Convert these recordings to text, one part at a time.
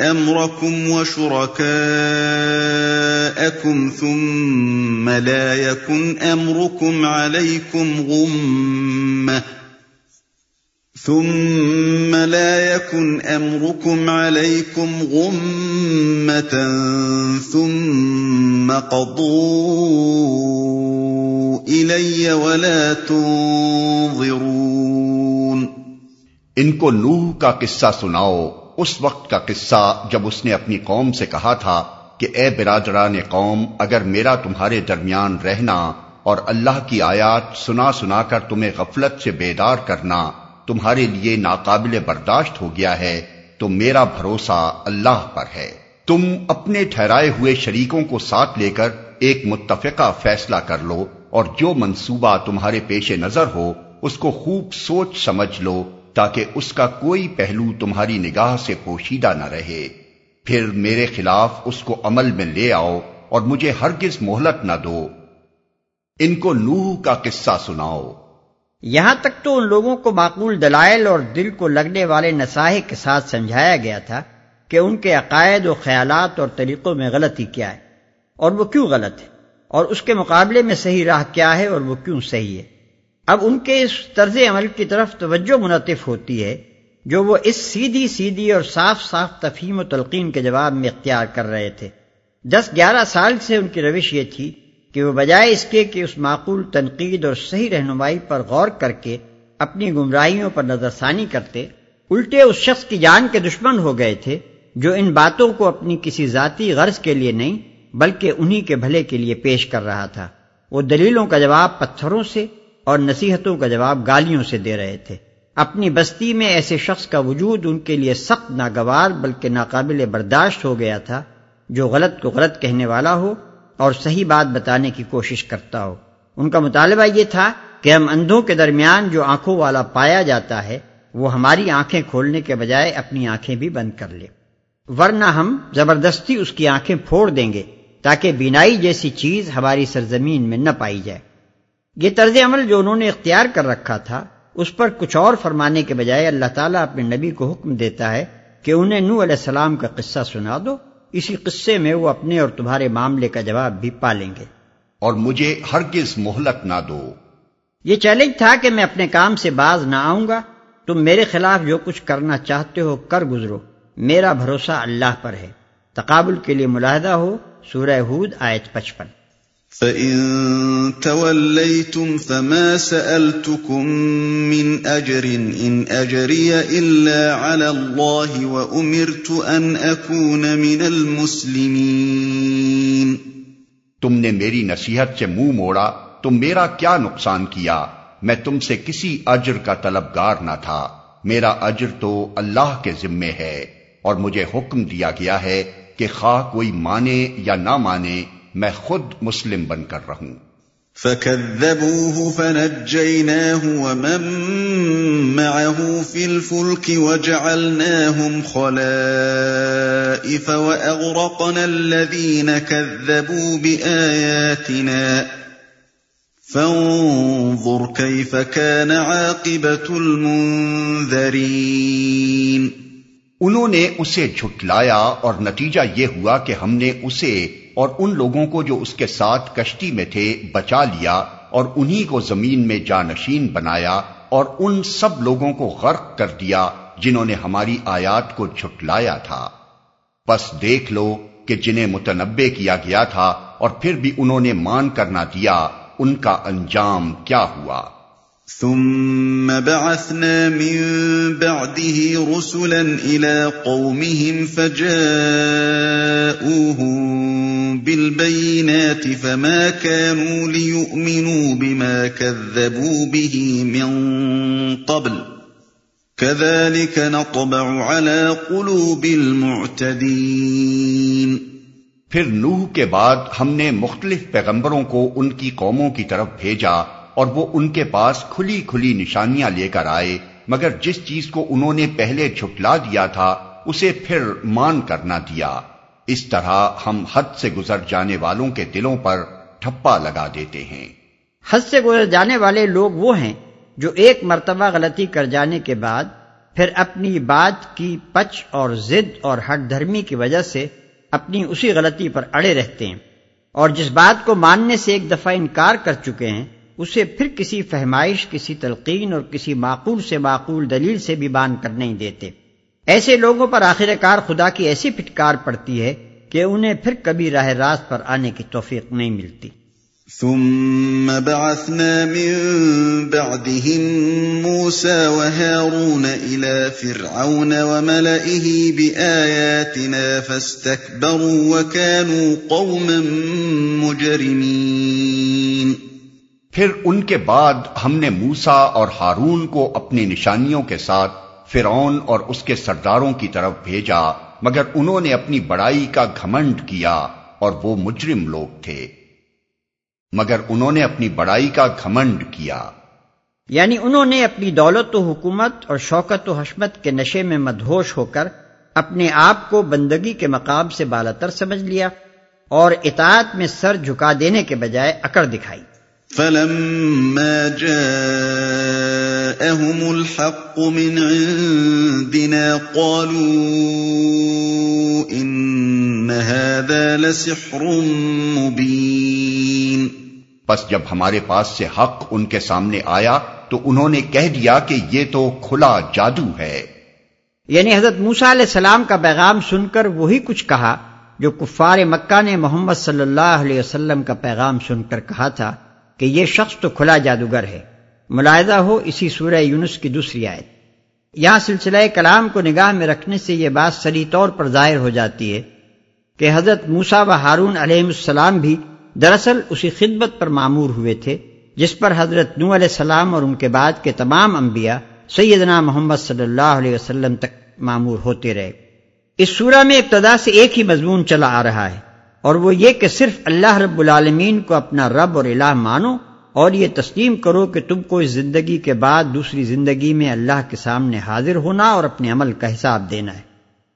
أمركم وشركاءكم ثم لا يكن أمركم عليكم غمة. ثم لا يكن أمركم عليكم غمة. ثم قضوا إلي ولا تنظرون. کو نوح کا قصہ سناؤ اس وقت کا قصہ جب اس نے اپنی قوم سے کہا تھا کہ اے برادران قوم، اگر میرا تمہارے درمیان رہنا اور اللہ کی آیات سنا سنا کر تمہیں غفلت سے بیدار کرنا تمہارے لیے ناقابل برداشت ہو گیا ہے، تو میرا بھروسہ اللہ پر ہے۔ تم اپنے ٹھہرائے ہوئے شریکوں کو ساتھ لے کر ایک متفقہ فیصلہ کر لو اور جو منصوبہ تمہارے پیش نظر ہو، اس کو خوب سوچ سمجھ لو۔ تاکہ اس کا کوئی پہلو تمہاری نگاہ سے پوشیدہ نہ رہے۔ پھر میرے خلاف اس کو عمل میں لے آؤ اور مجھے ہرگز مہلت نہ دو۔ ان کو نوح کا قصہ سناؤ۔ یہاں تک تو ان لوگوں کو معقول دلائل اور دل کو لگنے والے نصاح کے ساتھ سمجھایا گیا تھا کہ ان کے عقائد و خیالات اور طریقوں میں غلطی کیا ہے اور وہ کیوں غلط ہے اور اس کے مقابلے میں صحیح راہ کیا ہے اور وہ کیوں صحیح ہے۔ اب ان کے اس طرز عمل کی طرف توجہ منطف ہوتی ہے، جو وہ اس سیدھی سیدھی اور صاف صاف تفہیم و تلقین کے جواب میں اختیار کر رہے تھے۔ دس گیارہ سال سے ان کی روش یہ تھی کہ وہ بجائے اس کے کہ اس معقول تنقید اور صحیح رہنمائی پر غور کر کے اپنی گمراہیوں پر نظر ثانی کرتے، الٹے اس شخص کی جان کے دشمن ہو گئے تھے، جو ان باتوں کو اپنی کسی ذاتی غرض کے لیے نہیں، بلکہ انہی کے بھلے کے لیے پیش کر رہا تھا۔ وہ دلیلوں کا جواب پتھروں سے اور نصیحتوں کا جواب گالیوں سے دے رہے تھے۔ اپنی بستی میں ایسے شخص کا وجود ان کے لیے سخت ناگوار بلکہ ناقابل برداشت ہو گیا تھا، جو غلط کو غلط کہنے والا ہو اور صحیح بات بتانے کی کوشش کرتا ہو۔ ان کا مطالبہ یہ تھا کہ ہم اندھوں کے درمیان جو آنکھوں والا پایا جاتا ہے، وہ ہماری آنکھیں کھولنے کے بجائے اپنی آنکھیں بھی بند کر لے۔ ورنہ ہم زبردستی اس کی آنکھیں پھوڑ دیں گے تاکہ بینائی جیسی چیز ہماری سرزمین میں نہ پائی جائے۔ یہ طرز عمل جو انہوں نے اختیار کر رکھا تھا اس پر کچھ اور فرمانے کے بجائے اللہ تعالیٰ اپنے نبی کو حکم دیتا ہے کہ انہیں نو علیہ السلام کا قصہ سنا دو اسی قصے میں وہ اپنے اور تمہارے معاملے کا جواب بھی پالیں گے۔ اور مجھے ہرگز مہلت نہ دو۔ یہ چیلنج تھا کہ میں اپنے کام سے باز نہ آؤں گا تم میرے خلاف جو کچھ کرنا چاہتے ہو کر گزرو۔ میرا بھروسہ اللہ پر ہے۔ تقابل کے لیے ملاحدہ ہو سورہ ہود آیت پچپن۔ فَإِن تَوَلَّيْتُمْ فَمَا سَأَلْتُكُم مِّنْ أَجْرٍ إِنْ أَجْرِيَ إِلَّا عَلَى اللَّهِ وَأُمِرْتُ أَنْ أَكُونَ مِنَ الْمُسْلِمِينَ تم نے میری نصیحت سے منہ موڑا تو میرا کیا نقصان کیا؟ میں تم سے کسی اجر کا طلبگار نہ تھا۔ میرا اجر تو اللہ کے ذمے ہے اور مجھے حکم دیا گیا ہے کہ خواہ کوئی مانے یا نہ مانے میں خود مسلم بن کر رہوں۔ فكذبوه فنجيناه ومن معه في الفلك وجعلناهم خلائف وأغرقنا الذين كذبوا بآياتنا فانظر كيف كان عاقبة المنذرين۔ انہوں نے اسے جھٹلایا اور نتیجہ یہ ہوا کہ ہم نے اسے اور ان لوگوں کو جو اس کے ساتھ کشتی میں تھے بچا لیا اور انہی کو زمین میں جانشین بنایا اور ان سب لوگوں کو غرق کر دیا جنہوں نے ہماری آیات کو جھٹلایا تھا۔ بس دیکھ لو کہ جنہیں متنبع کیا گیا تھا اور پھر بھی انہوں نے مان کر نہ دیا، ان کا انجام کیا ہوا؟ ثم بعثنا من بعده رسلا إلى قومهم فجاءوهم بالبينات فما كانوا ليؤمنوا بما كذبوا به من قبل. كذلك نطبع على قلوب المعتدين. پھر نوح کے بعد ہم نے مختلف پیغمبروں کو ان کی قوموں کی طرف بھیجا اور وہ ان کے پاس کھلی کھلی نشانیاں لے کر آئے، مگر جس چیز کو انہوں نے پہلے جھٹلا دیا تھا، اسے پھر مان کر نہ دیا۔ اس طرح ہم حد سے گزر جانے والوں کے دلوں پر ٹھپا لگا دیتے ہیں۔ حد سے گزر جانے والے لوگ وہ ہیں جو ایک مرتبہ غلطی کر جانے کے بعد پھر اپنی بات کی پچ اور زد اور ہٹ دھرمی کی وجہ سے اپنی اسی غلطی پر اڑے رہتے ہیں۔ اور جس بات کو ماننے سے ایک دفعہ انکار کر چکے ہیں، اسے پھر کسی فہمائش، کسی تلقین اور کسی معقول سے معقول دلیل سے بھی بان کر نہیں دیتے۔ ایسے لوگوں پر آخر کار خدا کی ایسی پھٹکار پڑتی ہے کہ انہیں پھر کبھی راہ راست پر آنے کی توفیق نہیں ملتی۔ ثم بعثنا من بعدهم موسى وهارون إلى فرعون وملئه بآياتنا فاستكبروا وكانوا قوما مجرمين۔ پھر ان کے بعد ہم نے موسا اور ہارون کو اپنی نشانیوں کے ساتھ فرعون اور اس کے سرداروں کی طرف بھیجا مگر انہوں نے اپنی بڑائی کا گھمنڈ کیا اور وہ مجرم لوگ تھے۔ مگر انہوں نے اپنی بڑائی کا گھمنڈ کیا۔ یعنی انہوں نے اپنی دولت و حکومت اور شوکت و حشمت کے نشے میں مدہوش ہو کر اپنے آپ کو بندگی کے مقام سے بالاتر سمجھ لیا اور اطاعت میں سر جھکا دینے کے بجائے اکڑ دکھائی۔ فلما الحق من عندنا قالوا ان هذا لسحر مبين پس جب ہمارے پاس سے حق ان کے سامنے آیا تو انہوں نے کہہ دیا کہ یہ تو کھلا جادو ہے۔ یعنی حضرت موسا علیہ السلام کا پیغام سن کر وہی کچھ کہا جو کفار مکہ نے محمد صلی اللہ علیہ وسلم کا پیغام سن کر کہا تھا کہ یہ شخص تو کھلا جادوگر ہے۔ ملاحظہ ہو، اسی سورہ یونس کی دوسری آیت۔ یہاں سلسلہ کلام کو نگاہ میں رکھنے سے یہ بات سری طور پر ظاہر ہو جاتی ہے کہ حضرت موسا و ہارون علیہ السلام بھی دراصل اسی خدمت پر معمور ہوئے تھے، جس پر حضرت نو علیہ السلام اور ان کے بعد کے تمام انبیاء سیدنا محمد صلی اللہ علیہ وسلم تک معمور ہوتے رہے۔ اس سورہ میں ابتدا سے ایک ہی مضمون چلا آ رہا ہے اور وہ یہ کہ صرف اللہ رب العالمین کو اپنا رب اور الہ مانو اور یہ تسلیم کرو کہ تم کو اس زندگی کے بعد دوسری زندگی میں اللہ کے سامنے حاضر ہونا اور اپنے عمل کا حساب دینا ہے۔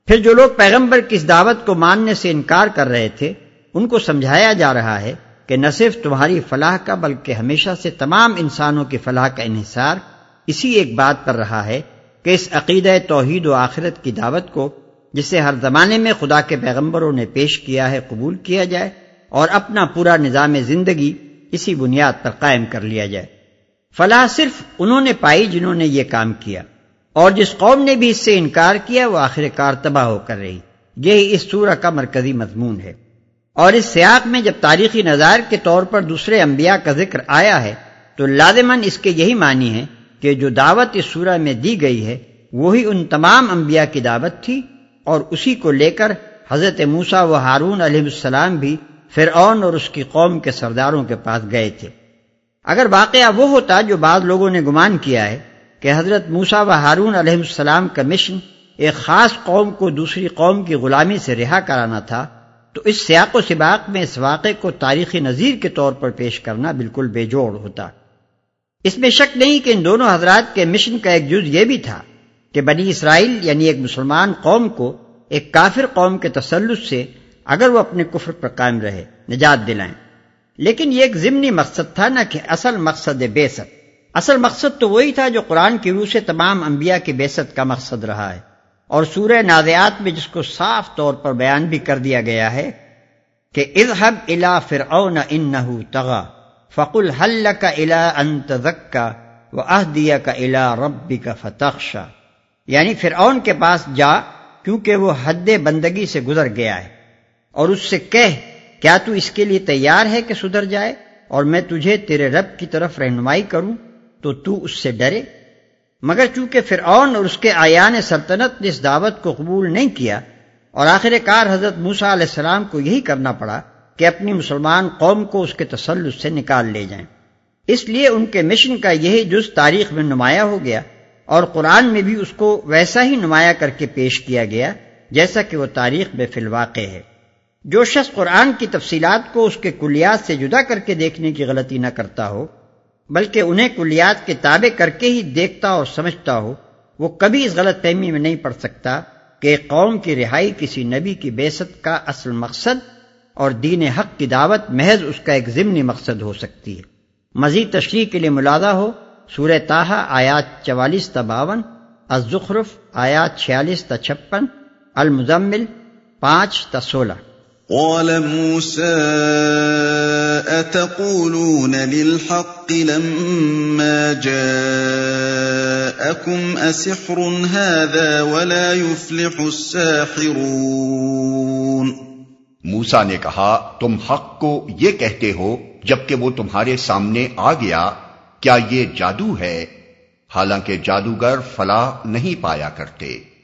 پھر جو لوگ پیغمبر کی اس دعوت کو ماننے سے انکار کر رہے تھے، ان کو سمجھایا جا رہا ہے کہ نہ صرف تمہاری فلاح کا بلکہ ہمیشہ سے تمام انسانوں کی فلاح کا انحصار اسی ایک بات پر رہا ہے کہ اس عقیدہ توحید و آخرت کی دعوت کو، جسے ہر زمانے میں خدا کے پیغمبروں نے پیش کیا ہے، قبول کیا جائے اور اپنا پورا نظام زندگی اسی بنیاد پر قائم کر لیا جائے۔ فلاح صرف انہوں نے پائی جنہوں نے یہ کام کیا، اور جس قوم نے بھی اس سے انکار کیا وہ آخر کار تباہ ہو کر رہی۔ یہی اس سورہ کا مرکزی مضمون ہے۔ اور اس سیاق میں جب تاریخی نظار کے طور پر دوسرے انبیاء کا ذکر آیا ہے، تو لازمن اس کے یہی معنی ہے کہ جو دعوت اس سورہ میں دی گئی ہے، وہی ان تمام انبیاء کی دعوت تھی، اور اسی کو لے کر حضرت موسا و ہارون علیہ السلام بھی فرعون اور اس کی قوم کے سرداروں کے پاس گئے تھے۔ اگر واقعہ وہ ہوتا جو بعض لوگوں نے گمان کیا ہے کہ حضرت موسا و ہارون علیہ السلام کا مشن ایک خاص قوم کو دوسری قوم کی غلامی سے رہا کرانا تھا، تو اس سیاق و سباق میں اس واقعے کو تاریخی نظیر کے طور پر پیش کرنا بالکل بے جوڑ ہوتا۔ اس میں شک نہیں کہ ان دونوں حضرات کے مشن کا ایک جز یہ بھی تھا کہ بنی اسرائیل یعنی ایک مسلمان قوم کو ایک کافر قوم کے تسلط سے اگر وہ اپنے کفر پر قائم رہے، نجات دلائیں۔ لیکن یہ ایک ضمنی مقصد تھا نہ کہ اصل مقصد بیست اصل مقصد تو وہی تھا جو قرآن کی روح سے تمام انبیاء کی بیست کا مقصد رہا ہے۔ اور سورہ نازیات میں جس کو صاف طور پر بیان بھی کر دیا گیا ہے کہ اذهب الى فرعون انه طغى فقل هل لك الى ان تزكى واهديك الى ربك فتخشى یعنی فرعون کے پاس جا کیونکہ وہ حد بندگی سے گزر گیا ہے۔ اور اس سے کہہ، کیا تو اس کے لیے تیار ہے کہ سدھر جائے؟ اور میں تجھے تیرے رب کی طرف رہنمائی کروں، تو تو اس سے ڈرے۔ مگر چونکہ فرعون اور اس کے آیان سلطنت نے اس دعوت کو قبول نہیں کیا، اور آخر کار حضرت موسا علیہ السلام کو یہی کرنا پڑا کہ اپنی مسلمان قوم کو اس کے تسلط سے نکال لے جائیں۔ اس لیے ان کے مشن کا یہی جز تاریخ میں نمایاں ہو گیا، اور قرآن میں بھی اس کو ویسا ہی نمایاں کر کے پیش کیا گیا، جیسا کہ وہ تاریخ میں فی الواقع ہے۔ جو شخص قرآن کی تفصیلات کو اس کے کلیات سے جدا کر کے دیکھنے کی غلطی نہ کرتا ہو، بلکہ انہیں کلیات کے تابع کر کے ہی دیکھتا اور سمجھتا ہو، وہ کبھی اس غلط فہمی میں نہیں پڑ سکتا کہ قوم کی رہائی کسی نبی کی بیست کا اصل مقصد اور دین حق کی دعوت محض اس کا ایک ضمنی مقصد ہو سکتی ہے۔ مزید تشریح کے لیے ملادہ ہو، سورہ تاہا آیات چوالیس تا باون، الزخرف آیات چھیالیس تا چھپن، المزمل پانچ تا سولہ۔ قال موسى اتقولون للحق لما جاءكم اسحر هذا ولا يفلح الساحرون موسا نے کہا، تم حق کو یہ کہتے ہو جبکہ وہ تمہارے سامنے آ گیا، کیا یہ جادو ہے؟ حالانکہ جادوگر فلاح نہیں پایا کرتے۔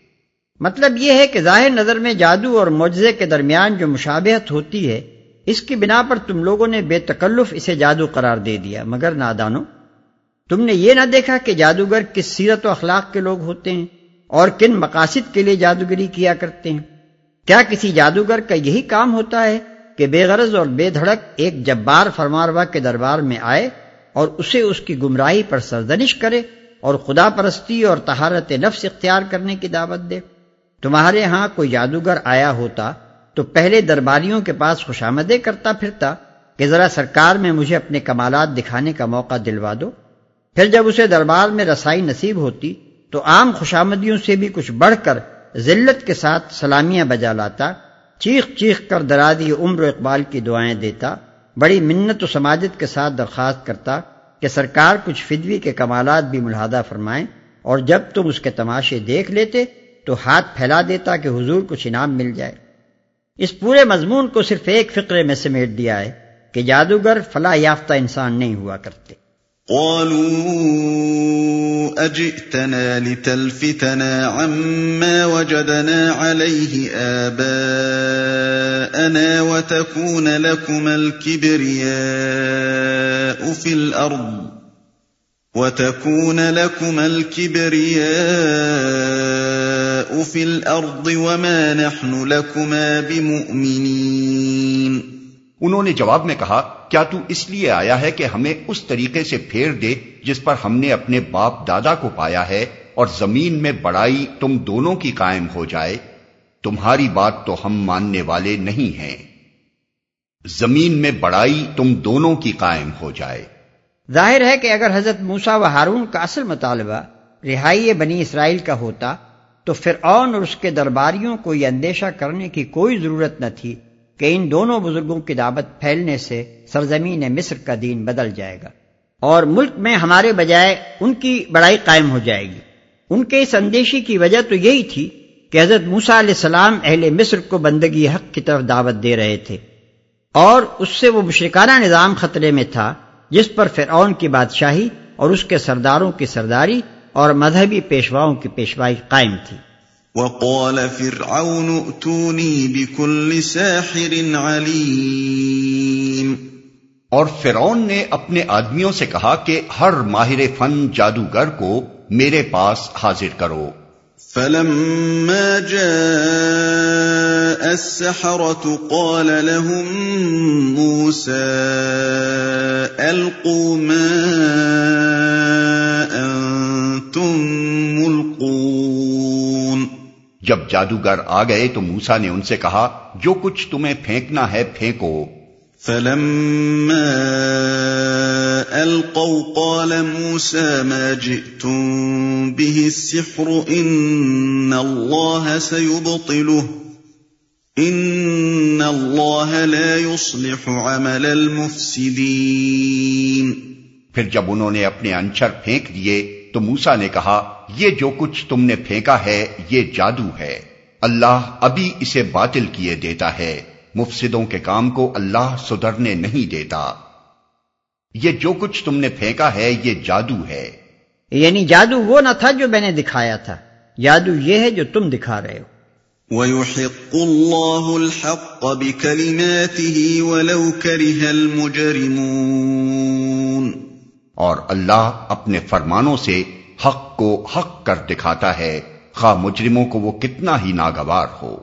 مطلب یہ ہے کہ ظاہر نظر میں جادو اور معجزے کے درمیان جو مشابہت ہوتی ہے، اس کی بنا پر تم لوگوں نے بے تکلف اسے جادو قرار دے دیا۔ مگر نادانو، تم نے یہ نہ دیکھا کہ جادوگر کس سیرت و اخلاق کے لوگ ہوتے ہیں اور کن مقاصد کے لیے جادوگری کیا کرتے ہیں۔ کیا کسی جادوگر کا یہی کام ہوتا ہے کہ بے غرض اور بے دھڑک ایک جبار فرماروا کے دربار میں آئے اور اسے اس کی گمراہی پر سردنش کرے اور خدا پرستی اور تہارت نفس اختیار کرنے کی دعوت دے؟ تمہارے ہاں کوئی جادوگر آیا ہوتا تو پہلے درباریوں کے پاس خوشامدے کرتا پھرتا کہ ذرا سرکار میں مجھے اپنے کمالات دکھانے کا موقع دلوا دو۔ پھر جب اسے دربار میں رسائی نصیب ہوتی تو عام خوشامدیوں سے بھی کچھ بڑھ کر ذلت کے ساتھ سلامیاں بجا لاتا، چیخ چیخ کر درادی عمر و اقبال کی دعائیں دیتا، بڑی منت و سماجت کے ساتھ درخواست کرتا کہ سرکار کچھ فدوی کے کمالات بھی ملحدہ فرمائیں اور جب تم اس کے تماشے دیکھ لیتے تو ہاتھ پھیلا دیتا کہ حضور کچھ انعام مل جائے۔ اس پورے مضمون کو صرف ایک فقرے میں سمیٹ دیا ہے کہ جادوگر فلاح یافتہ انسان نہیں ہوا کرتے۔ قالوا اجئتنا لتلفتنا عما وجدنا عليه آباءنا وتكون لكم الكبرياء في الأرض وتكون لكم الكبرياء في الأرض وما نحن لكما بمؤمنين انہوں نے جواب میں کہا کیا تو اس لیے آیا ہے کہ ہمیں اس طریقے سے پھیر دے جس پر ہم نے اپنے باپ دادا کو پایا ہے اور زمین میں بڑائی تم دونوں کی قائم ہو جائے؟ تمہاری بات تو ہم ماننے والے نہیں ہیں۔ زمین میں بڑائی تم دونوں کی قائم ہو جائے۔ ظاہر ہے کہ اگر حضرت موسا و ہارون کا اصل مطالبہ رہائی بنی اسرائیل کا ہوتا تو فرعون اور اس کے درباریوں کو یہ اندیشہ کرنے کی کوئی ضرورت نہ تھی کہ ان دونوں بزرگوں کی دعوت پھیلنے سے سرزمین مصر کا دین بدل جائے گا اور ملک میں ہمارے بجائے ان کی بڑائی قائم ہو جائے گی۔ ان کے اس اندیشی کی وجہ تو یہی تھی کہ حضرت موسا علیہ السلام اہل مصر کو بندگی حق کی طرف دعوت دے رہے تھے۔ اور اس سے وہ مشرکانہ نظام خطرے میں تھا جس پر فرعون کی بادشاہی اور اس کے سرداروں کی سرداری اور مذہبی پیشواؤں کی پیشوائی قائم تھی۔ وقال فرعون ائتوني بكل ساحر عليم اور فرعون نے اپنے آدمیوں سے کہا کہ ہر ماہر فن جادوگر کو میرے پاس حاضر کرو۔ فلما جاء السحرة قال لهم موسى ألقوا ما أنتم ملقون۔ جب جادوگر آ گئے تو موسا نے ان سے کہا جو کچھ تمہیں پھینکنا ہے پھینکو۔ فلما ألقوا قال موسى ما جئتم به السحر إن الله سيبطله۔ إن الله لا يصلح عمل المفسدين۔ پھر جب انہوں نے اپنے انچر پھینک دیے تو موسا نے کہا یہ جو کچھ تم نے پھینکا ہے یہ جادو ہے۔ اللہ ابھی اسے باطل کیے دیتا ہے۔ مفسدوں کے کام کو اللہ سدھرنے نہیں دیتا۔ یہ جو کچھ تم نے پھینکا ہے یہ جادو ہے۔ یعنی جادو وہ نہ تھا جو میں نے دکھایا تھا۔ جادو یہ ہے جو تم دکھا رہے ہو۔ ويحق الله الحق بكلماته ولو كره المجرمون اور اللہ اپنے فرمانوں سے حق کو حق کر دکھاتا ہے، خواہ مجرموں کو وہ کتنا ہی ناگوار ہو۔